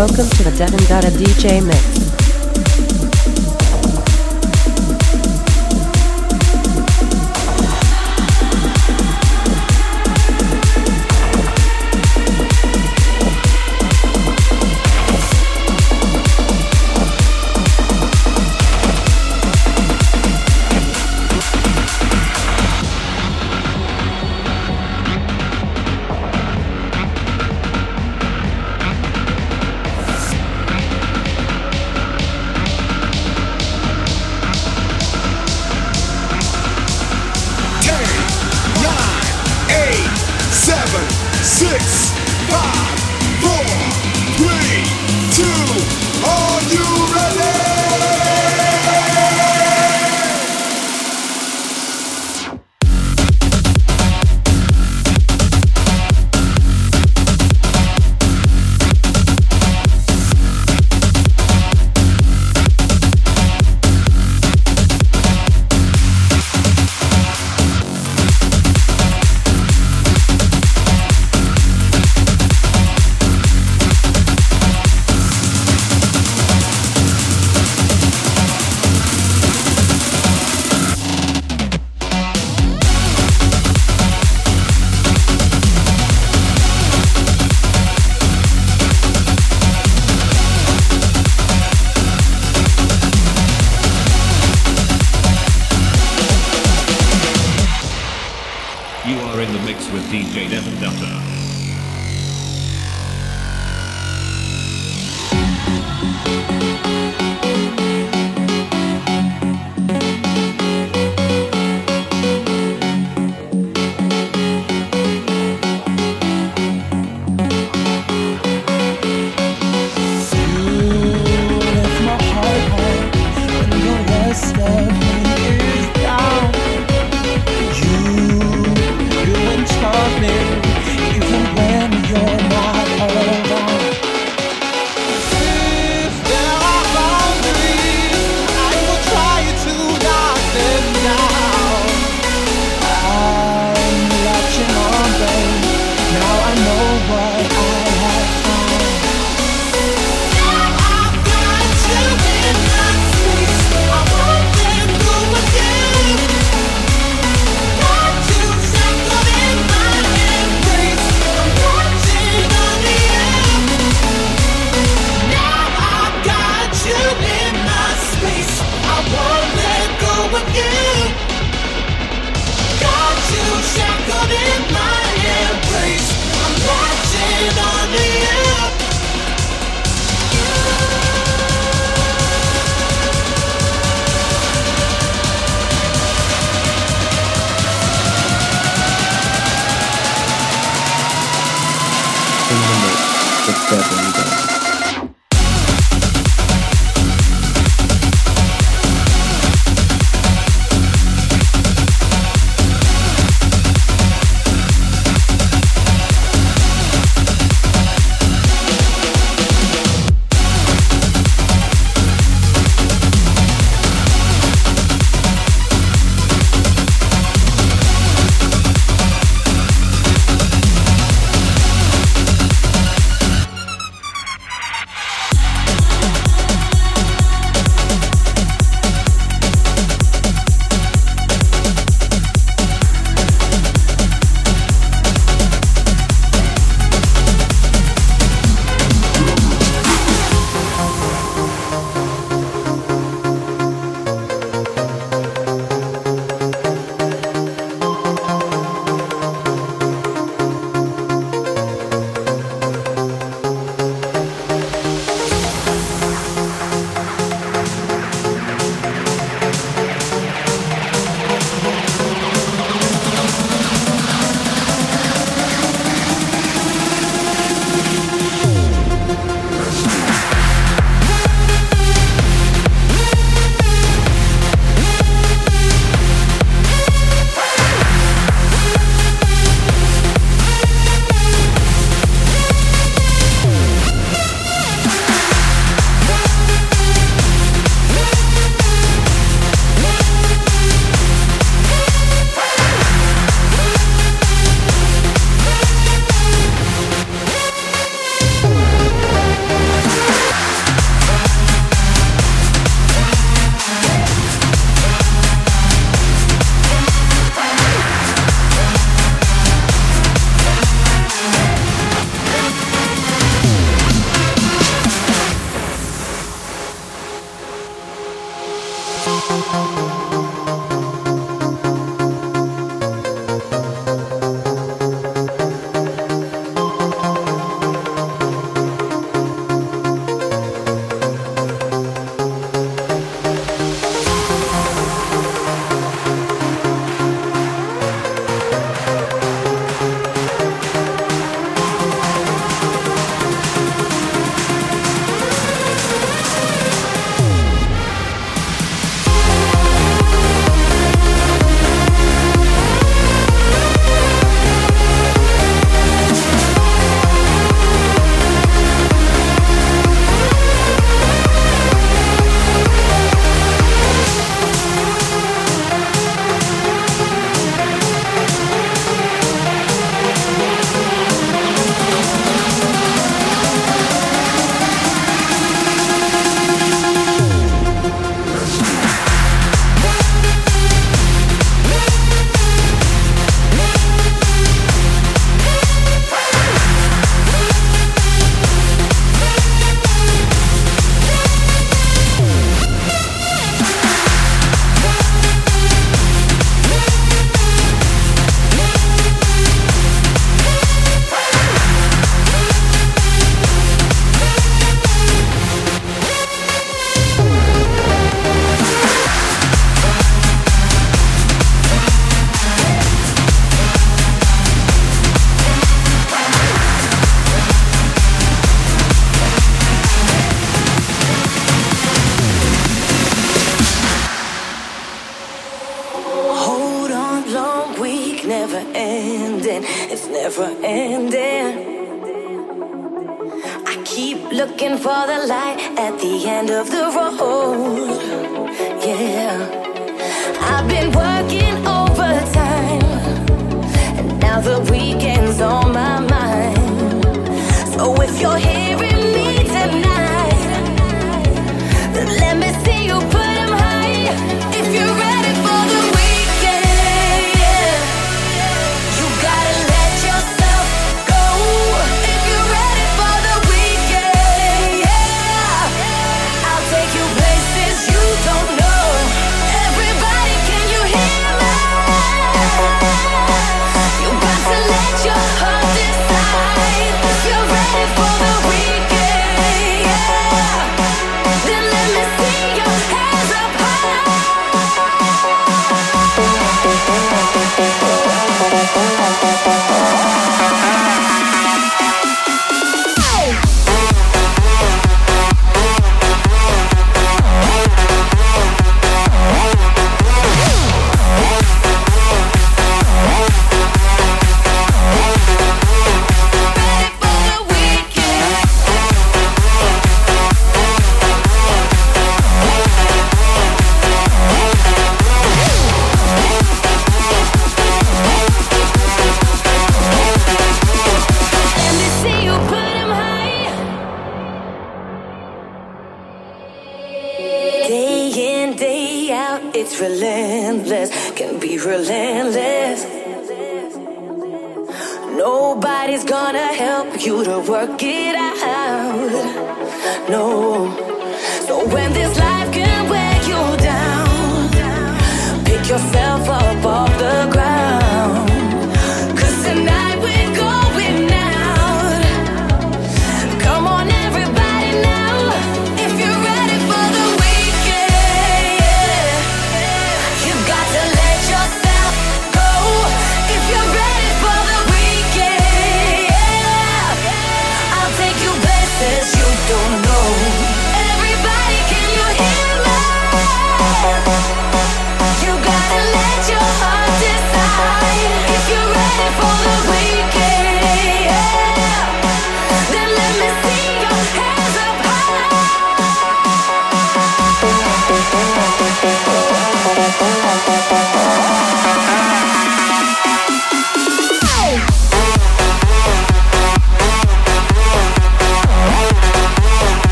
Welcome to the Devin Dada DJ Mix.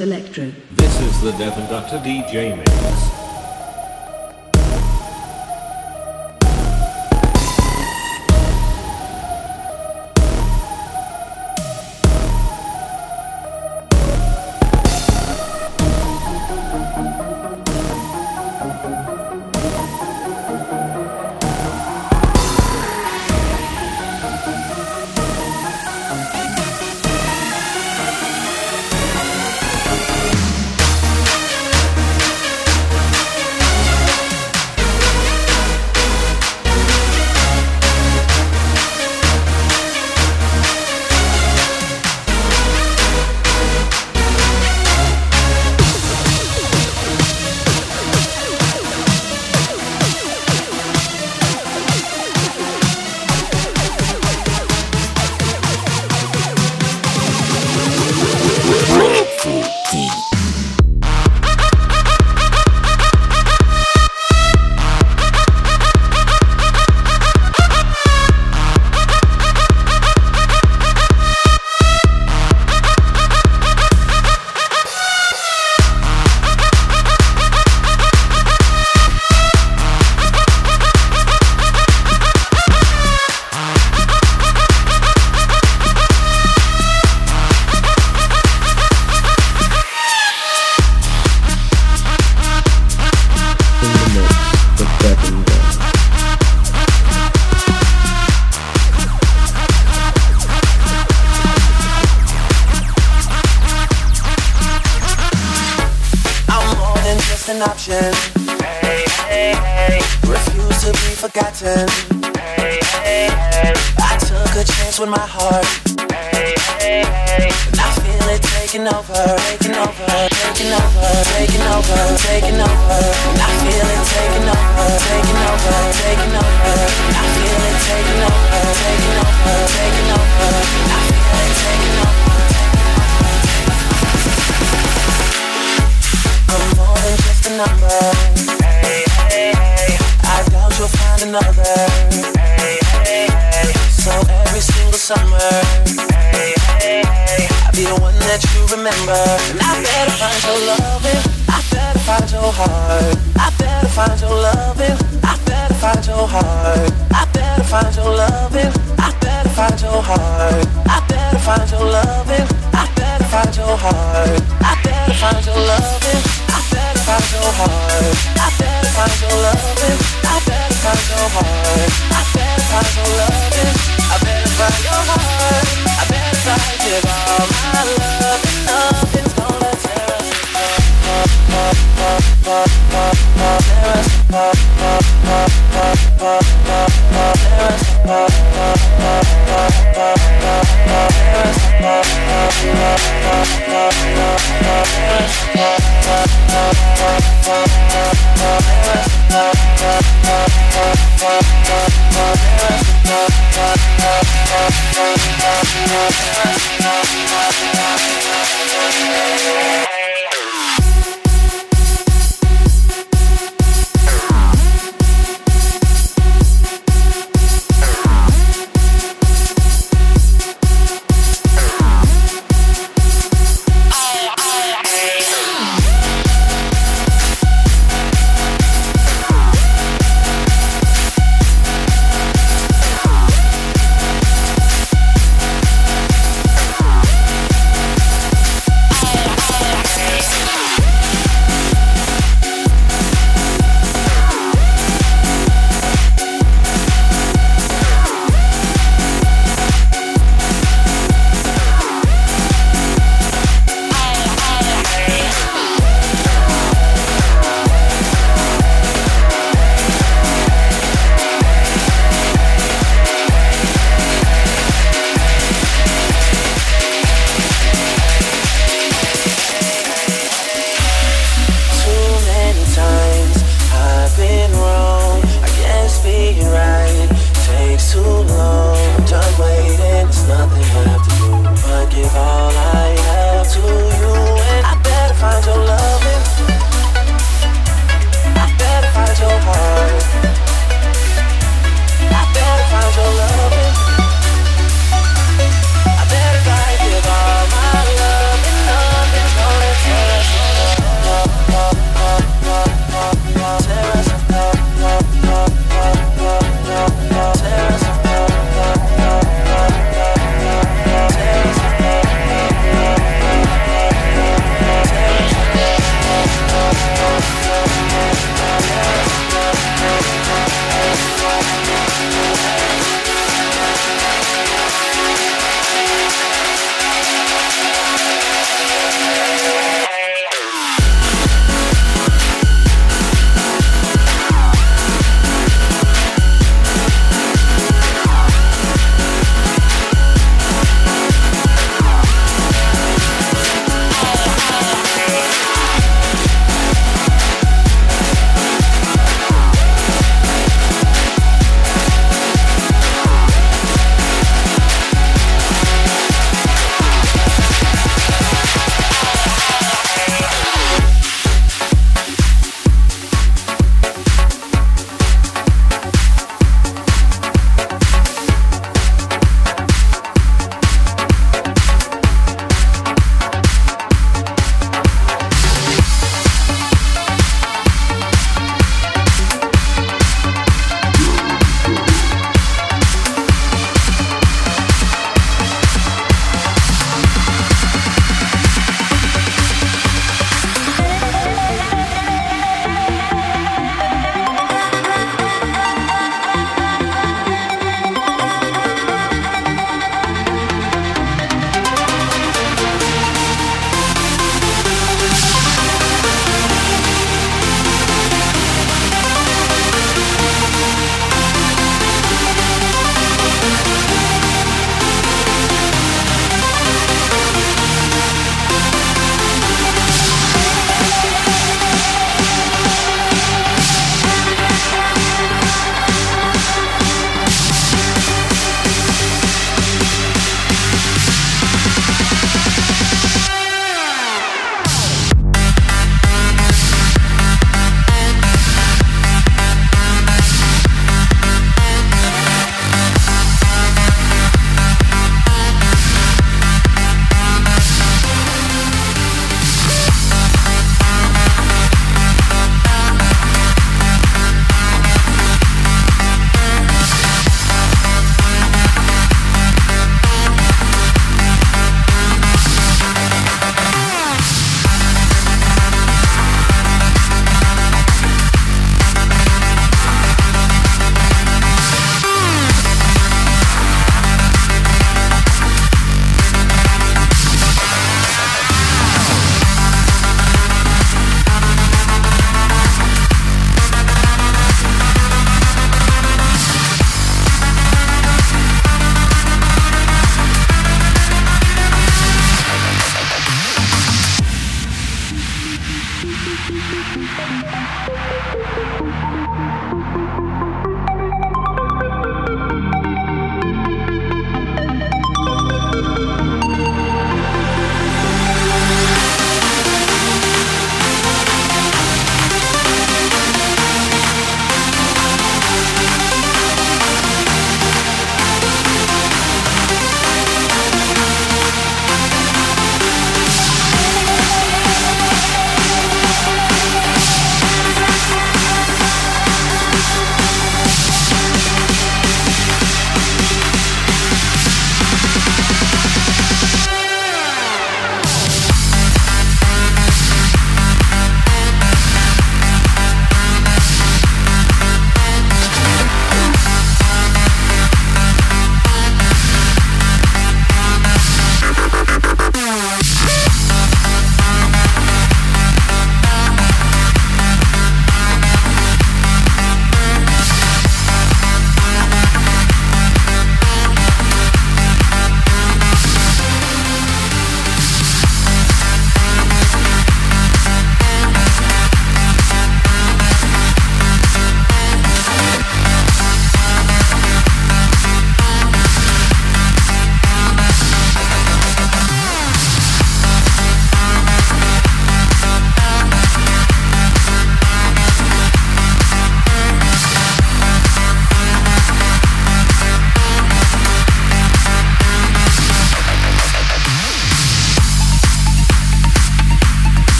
Electro. This is the Devon Dutter DJ Mix. Hey. Refuse to be forgotten. Hey, hey. I took a chance with my heart. And I feel it taking over, taking over, taking over, taking over, taking over. And I feel it taking over, taking over, taking over. And I feel it taking over, taking over, taking over. I feel it taking over. I'm more than just a number. Find another. Hey, hey, hey. So every single summer, hey, hey, hey. I'll be the one that you remember. And I better find your loving. I better find your heart. I better find your loving. I better find your heart. I better find your loving. I better find your heart. I better find your loving. I better find your heart. I better find your loving find your heart. I better find your loving. I better find your heart. I find your. I give all my love and us yeah.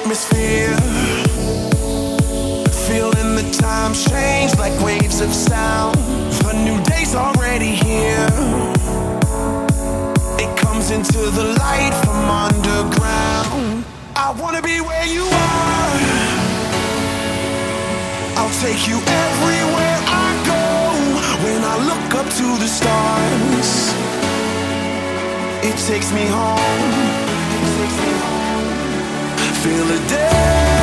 atmosphere. Feeling the time change like waves of sound. The new day's already here. It comes into the light from underground. I wanna be where you are. I'll take you everywhere I go. When I look up to the stars, it takes me home feel a day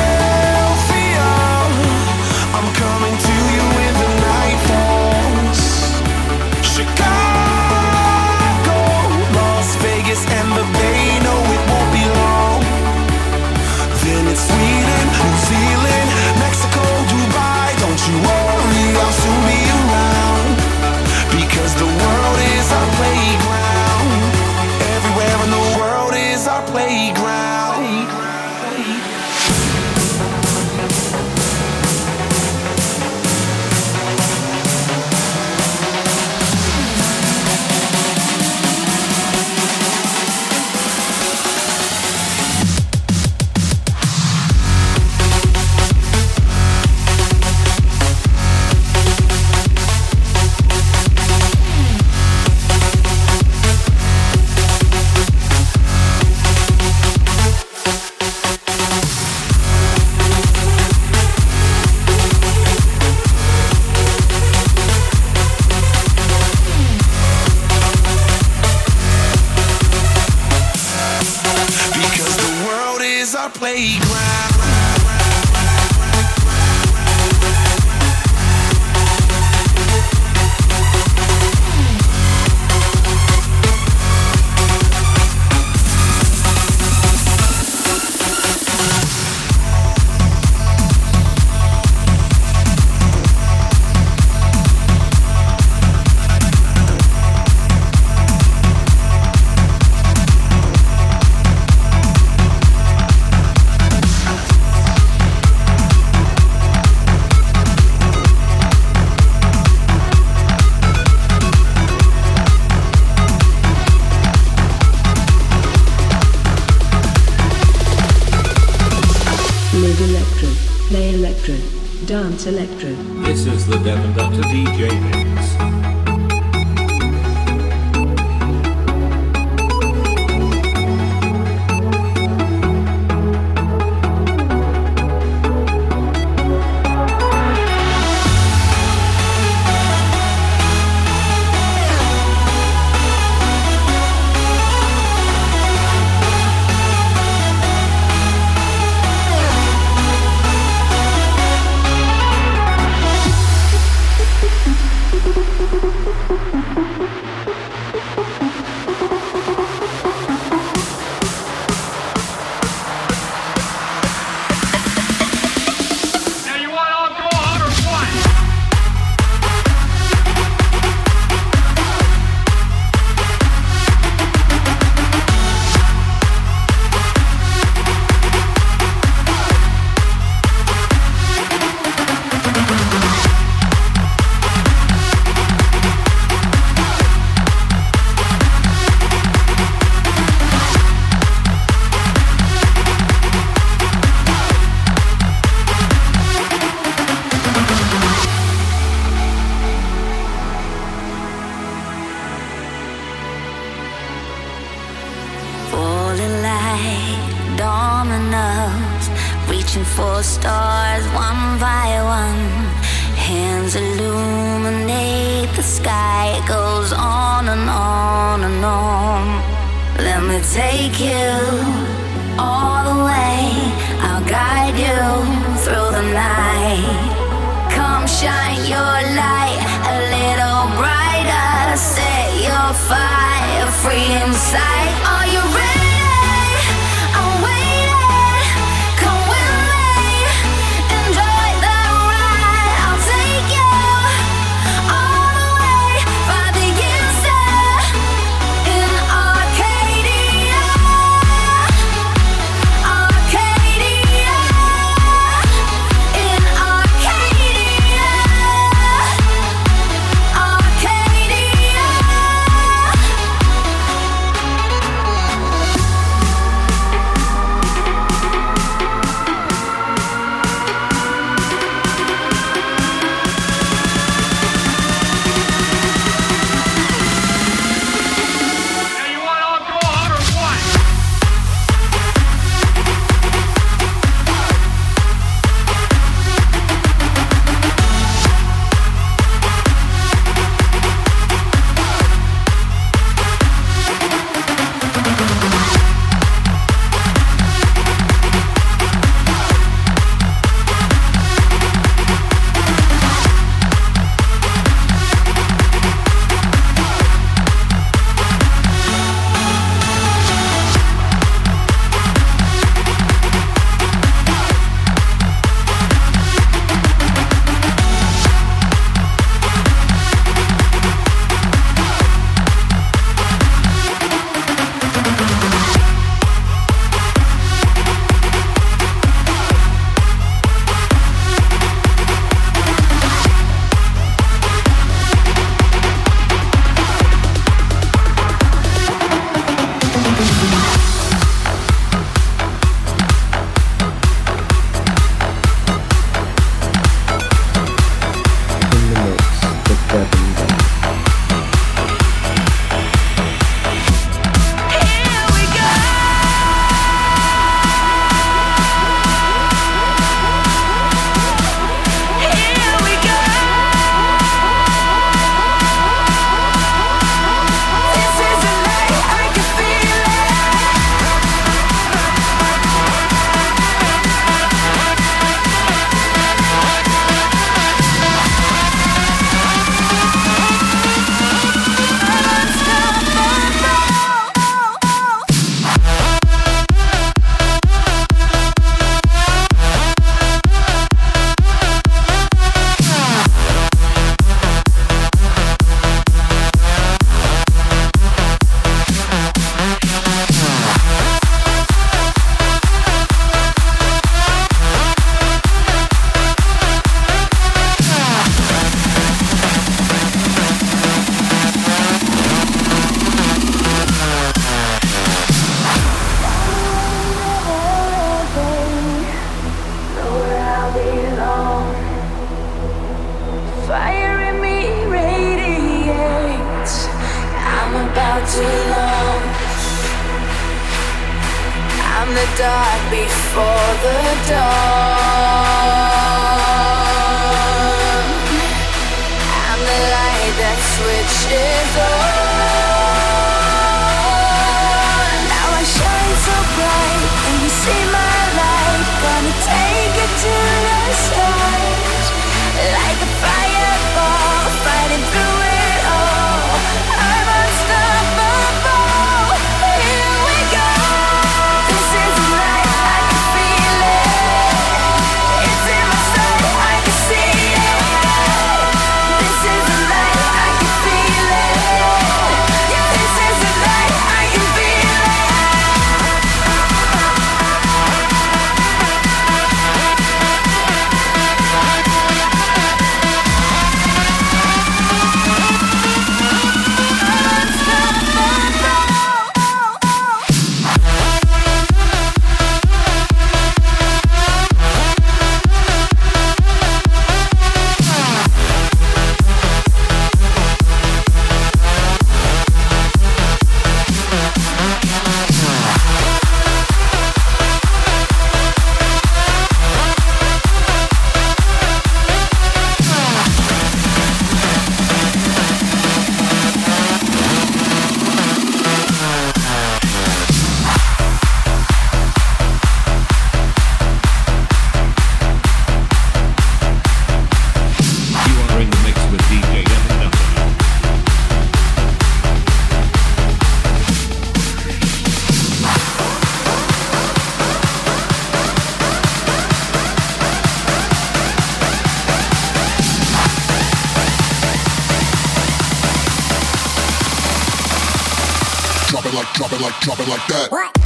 Like, that. it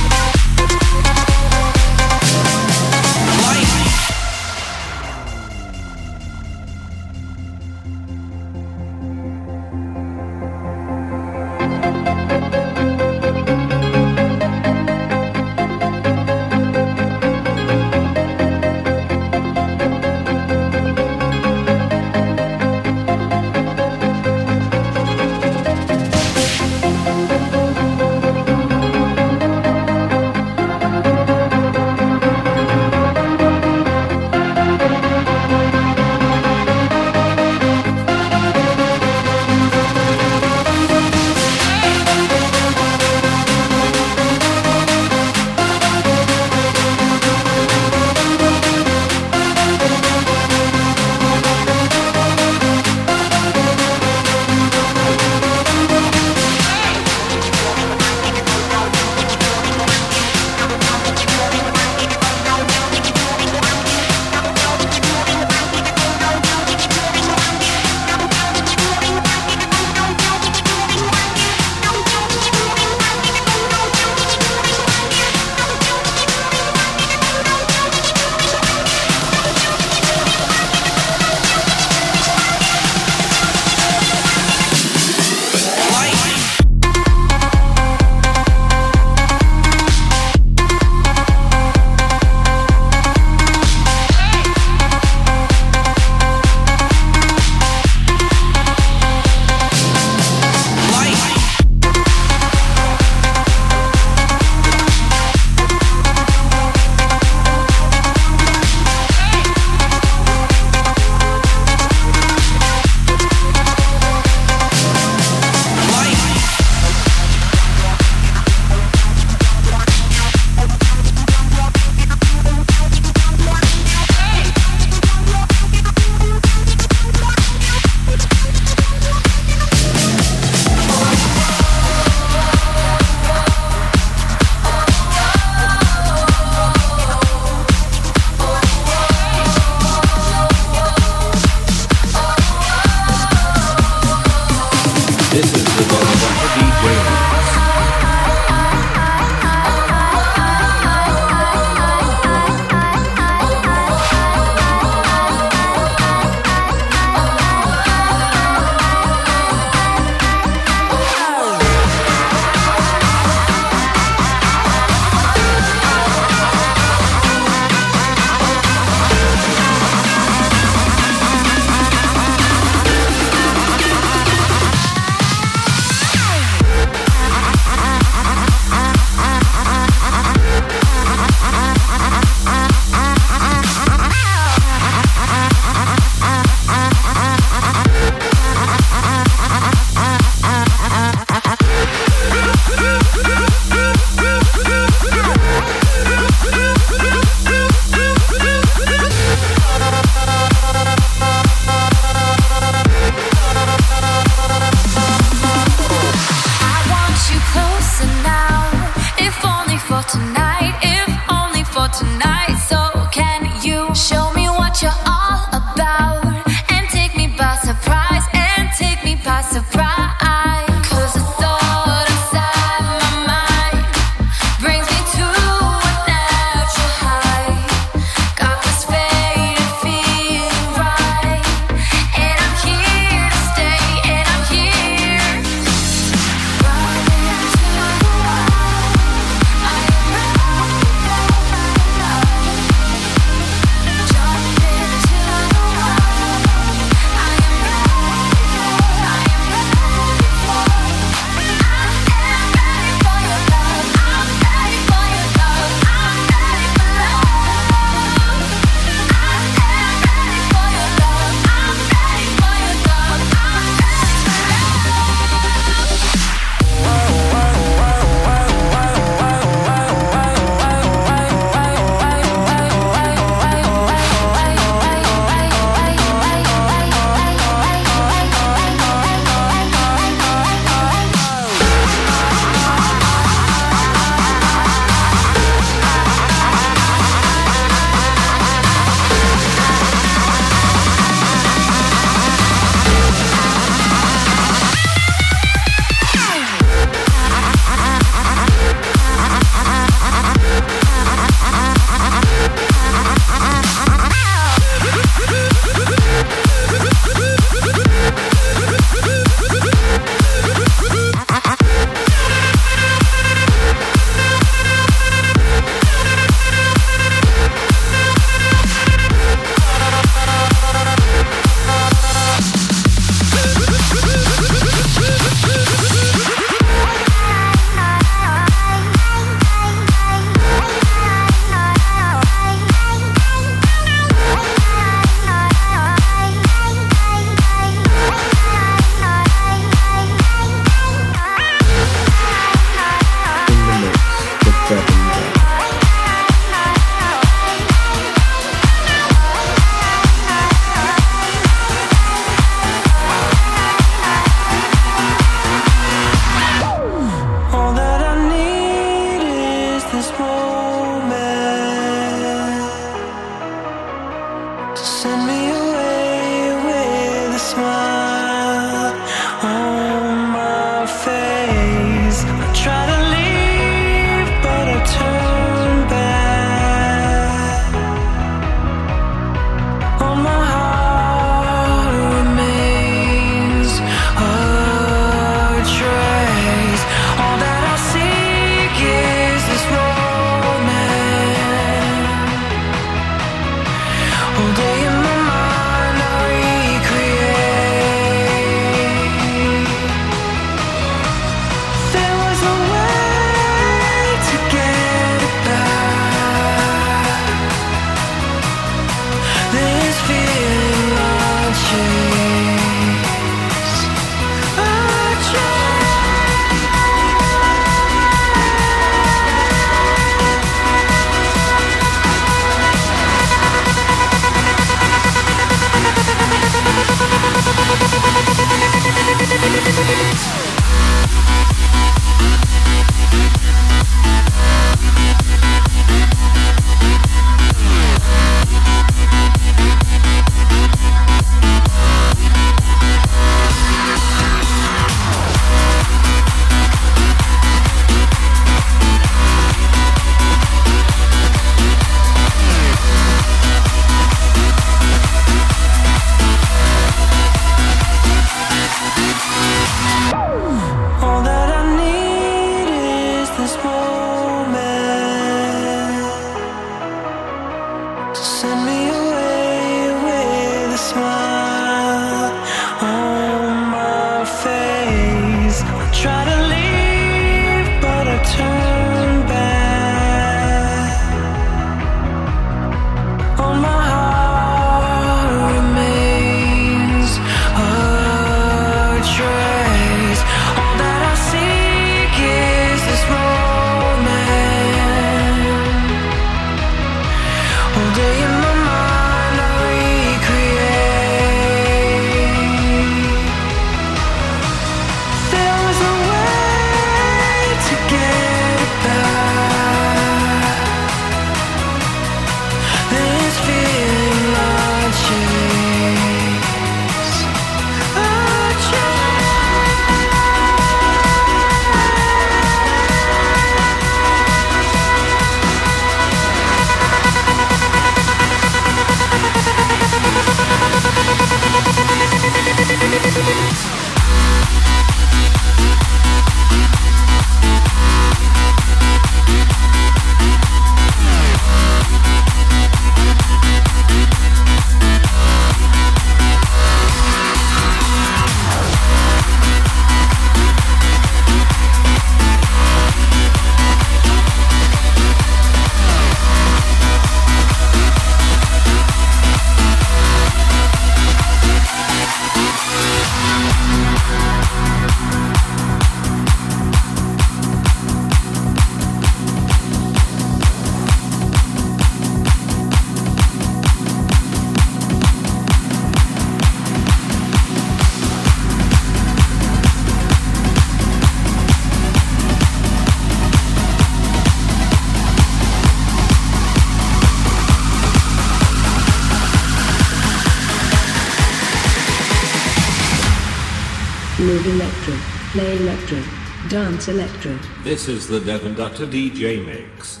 electric. This is the Devon Doctor DJ Mix.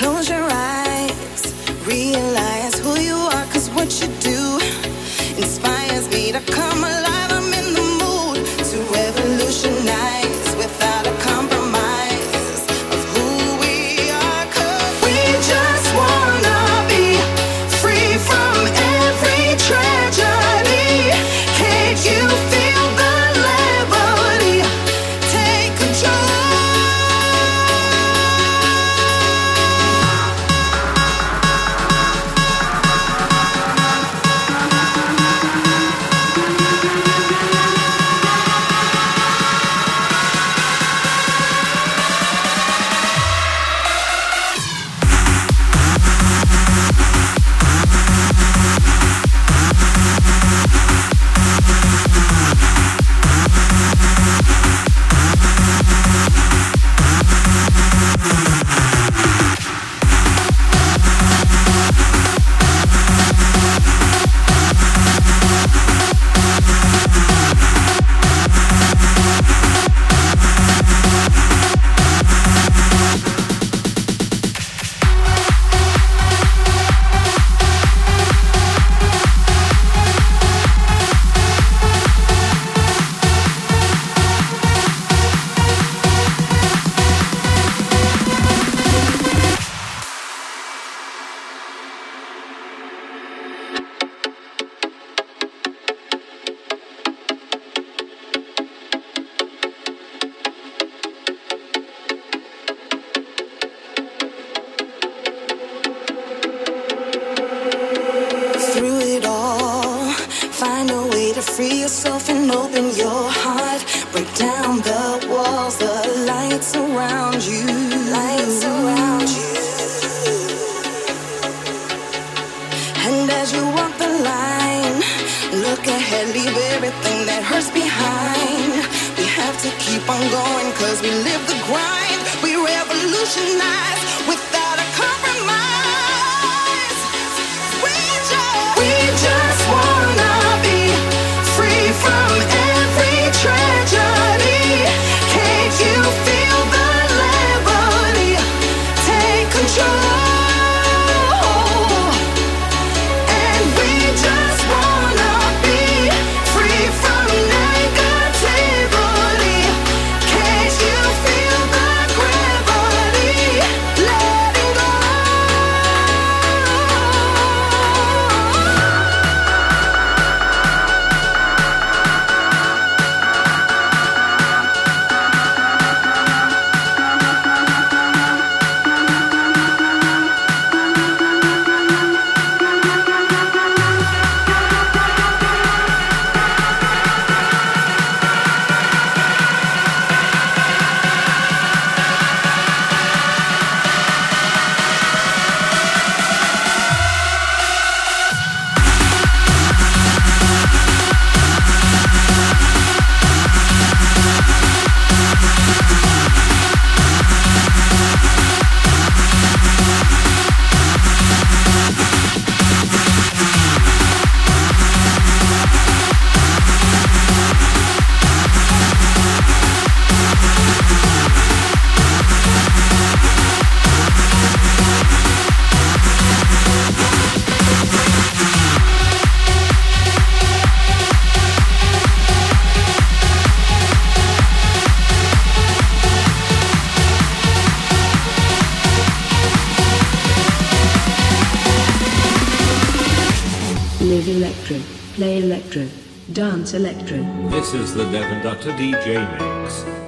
Close your This is the Devon Doctor DJ Mix.